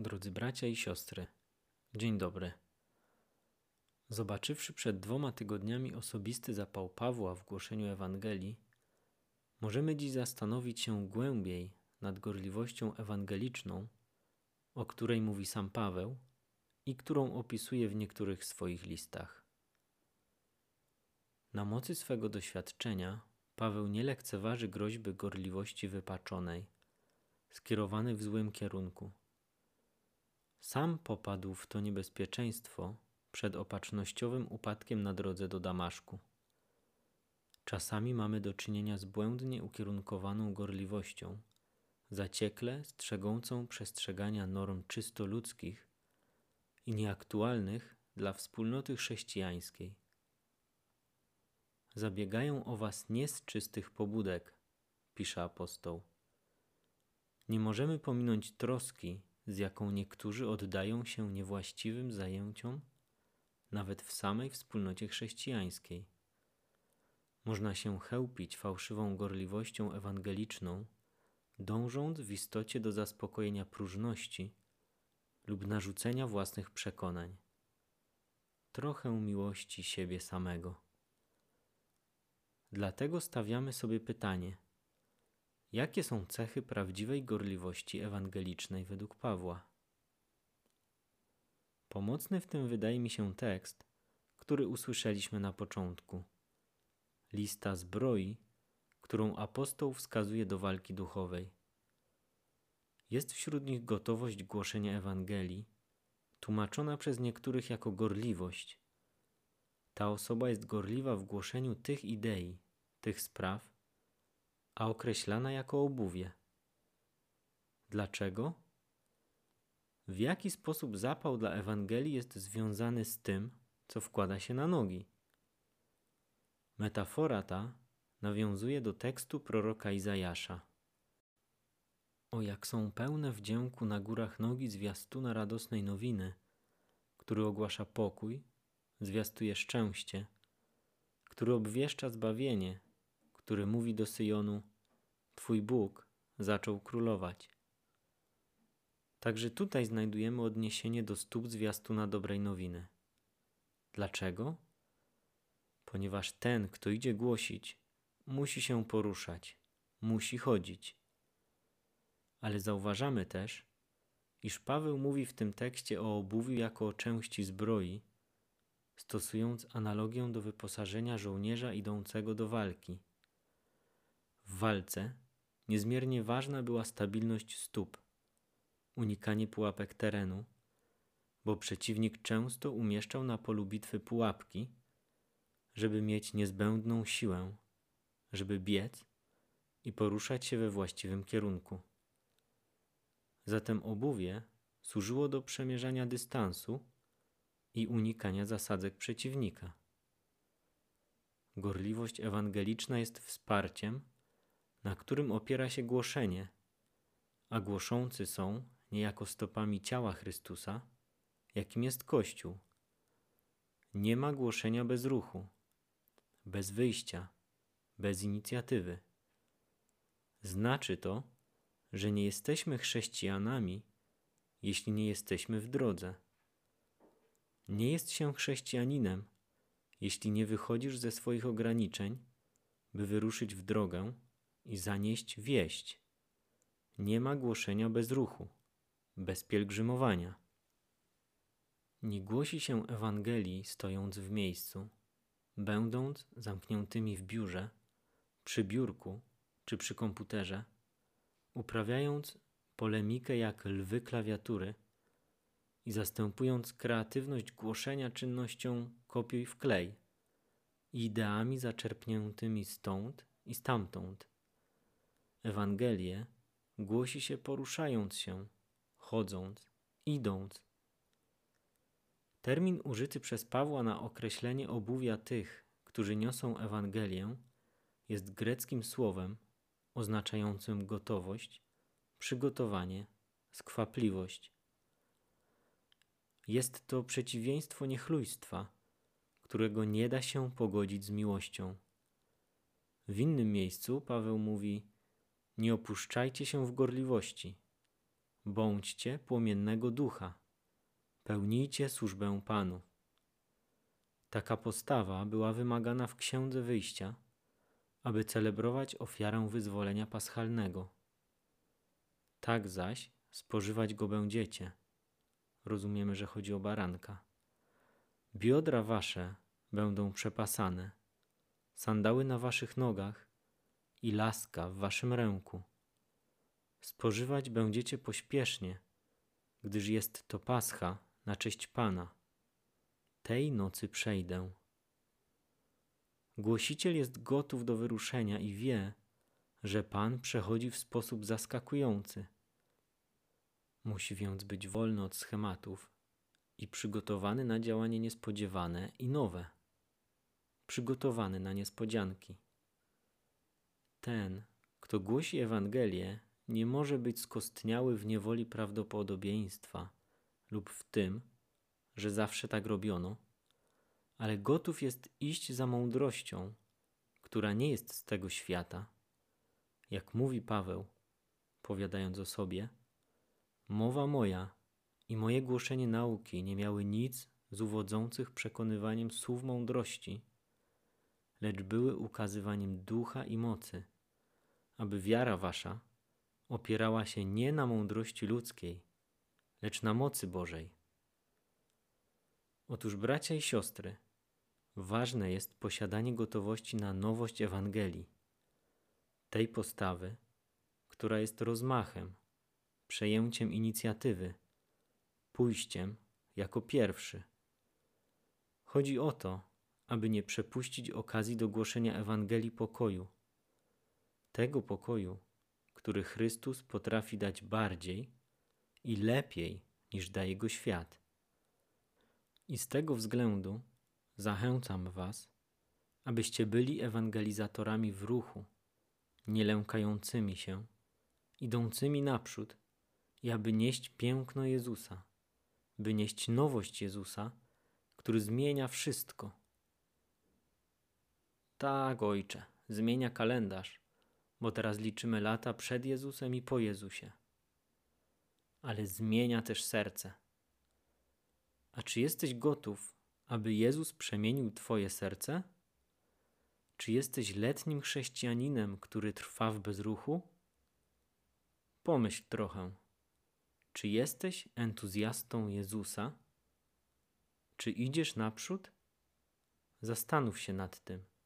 Drodzy bracia i siostry, dzień dobry. Zobaczywszy przed dwoma tygodniami osobisty zapał Pawła w głoszeniu Ewangelii, możemy dziś zastanowić się głębiej nad gorliwością ewangeliczną, o której mówi sam Paweł i którą opisuje w niektórych swoich listach. Na mocy swego doświadczenia Paweł nie lekceważy groźby gorliwości wypaczonej, skierowanej w złym kierunku. Sam popadł w to niebezpieczeństwo przed opatrznościowym upadkiem na drodze do Damaszku. Czasami mamy do czynienia z błędnie ukierunkowaną gorliwością, zaciekle strzegącą przestrzegania norm czysto ludzkich i nieaktualnych dla wspólnoty chrześcijańskiej. Zabiegają o was nie z czystych pobudek, pisze apostoł. Nie możemy pominąć troski, z jaką niektórzy oddają się niewłaściwym zajęciom, nawet w samej wspólnocie chrześcijańskiej. Można się chełpić fałszywą gorliwością ewangeliczną, dążąc w istocie do zaspokojenia próżności lub narzucenia własnych przekonań. Trochę miłości siebie samego. Dlatego stawiamy sobie pytanie: jakie są cechy prawdziwej gorliwości ewangelicznej według Pawła? Pomocny w tym wydaje mi się tekst, który usłyszeliśmy na początku. Lista zbroi, którą apostoł wskazuje do walki duchowej. Jest wśród nich gotowość głoszenia Ewangelii, tłumaczona przez niektórych jako gorliwość. Ta osoba jest gorliwa w głoszeniu tych idei, tych spraw, a określana jako obuwie. Dlaczego? W jaki sposób zapał dla Ewangelii jest związany z tym, co wkłada się na nogi? Metafora ta nawiązuje do tekstu proroka Izajasza. O jak są pełne wdzięku na górach nogi zwiastuna radosnej nowiny, który ogłasza pokój, zwiastuje szczęście, który obwieszcza zbawienie, który mówi do Syjonu: Twój Bóg zaczął królować. Także tutaj znajdujemy odniesienie do stóp zwiastuna dobrej nowiny. Dlaczego? Ponieważ ten, kto idzie głosić, musi się poruszać, musi chodzić. Ale zauważamy też, iż Paweł mówi w tym tekście o obuwiu jako o części zbroi, stosując analogię do wyposażenia żołnierza idącego do walki. W walce niezmiernie ważna była stabilność stóp, unikanie pułapek terenu, bo przeciwnik często umieszczał na polu bitwy pułapki, żeby mieć niezbędną siłę, żeby biec i poruszać się we właściwym kierunku. Zatem obuwie służyło do przemierzania dystansu i unikania zasadzek przeciwnika. Gorliwość ewangeliczna jest wsparciem, na którym opiera się głoszenie, a głoszący są niejako stopami ciała Chrystusa, jakim jest Kościół. Nie ma głoszenia bez ruchu, bez wyjścia, bez inicjatywy. Znaczy to, że nie jesteśmy chrześcijanami, jeśli nie jesteśmy w drodze. Nie jest się chrześcijaninem, jeśli nie wychodzisz ze swoich ograniczeń, by wyruszyć w drogę i zanieść wieść. Nie ma głoszenia bez ruchu, bez pielgrzymowania. Nie głosi się Ewangelii stojąc w miejscu, będąc zamkniętymi w biurze, przy biurku czy przy komputerze, uprawiając polemikę jak lwy klawiatury i zastępując kreatywność głoszenia czynnością kopiuj wklej i ideami zaczerpniętymi stąd i stamtąd. Ewangelię głosi się poruszając się, chodząc, idąc. Termin użyty przez Pawła na określenie obuwia tych, którzy niosą Ewangelię, jest greckim słowem oznaczającym gotowość, przygotowanie, skwapliwość. Jest to przeciwieństwo niechlujstwa, którego nie da się pogodzić z miłością. W innym miejscu Paweł mówi: Nie opuszczajcie się w gorliwości, bądźcie płomiennego ducha, pełnijcie służbę Panu. Taka postawa była wymagana w Księdze Wyjścia, aby celebrować ofiarę wyzwolenia paschalnego. Tak zaś spożywać go będziecie. Rozumiemy, że chodzi o baranka. Biodra wasze będą przepasane, sandały na waszych nogach i laska w waszym ręku. Spożywać będziecie pośpiesznie, gdyż jest to pascha na cześć Pana. Tej nocy przejdę. Głosiciel jest gotów do wyruszenia i wie, że Pan przechodzi w sposób zaskakujący. Musi więc być wolny od schematów i przygotowany na działanie niespodziewane i nowe, przygotowany na niespodzianki. Ten, kto głosi Ewangelię, nie może być skostniały w niewoli prawdopodobieństwa lub w tym, że zawsze tak robiono, ale gotów jest iść za mądrością, która nie jest z tego świata. Jak mówi Paweł, powiadając o sobie, mowa moja i moje głoszenie nauki nie miały nic z uwodzących przekonywaniem słów mądrości, lecz były ukazywaniem ducha i mocy, aby wiara wasza opierała się nie na mądrości ludzkiej, lecz na mocy Bożej. Otóż, bracia i siostry, ważne jest posiadanie gotowości na nowość Ewangelii, tej postawy, która jest rozmachem, przejęciem inicjatywy, pójściem jako pierwszy. Chodzi o to, aby nie przepuścić okazji do głoszenia Ewangelii pokoju, tego pokoju, który Chrystus potrafi dać bardziej i lepiej niż daje go świat. I z tego względu zachęcam Was, abyście byli ewangelizatorami w ruchu, nie lękającymi się, idącymi naprzód i aby nieść piękno Jezusa, by nieść nowość Jezusa, który zmienia wszystko. Tak, ojcze, zmienia kalendarz, bo teraz liczymy lata przed Jezusem i po Jezusie. Ale zmienia też serce. A czy jesteś gotów, aby Jezus przemienił Twoje serce? Czy jesteś letnim chrześcijaninem, który trwa w bezruchu? Pomyśl trochę. Czy jesteś entuzjastą Jezusa? Czy idziesz naprzód? Zastanów się nad tym.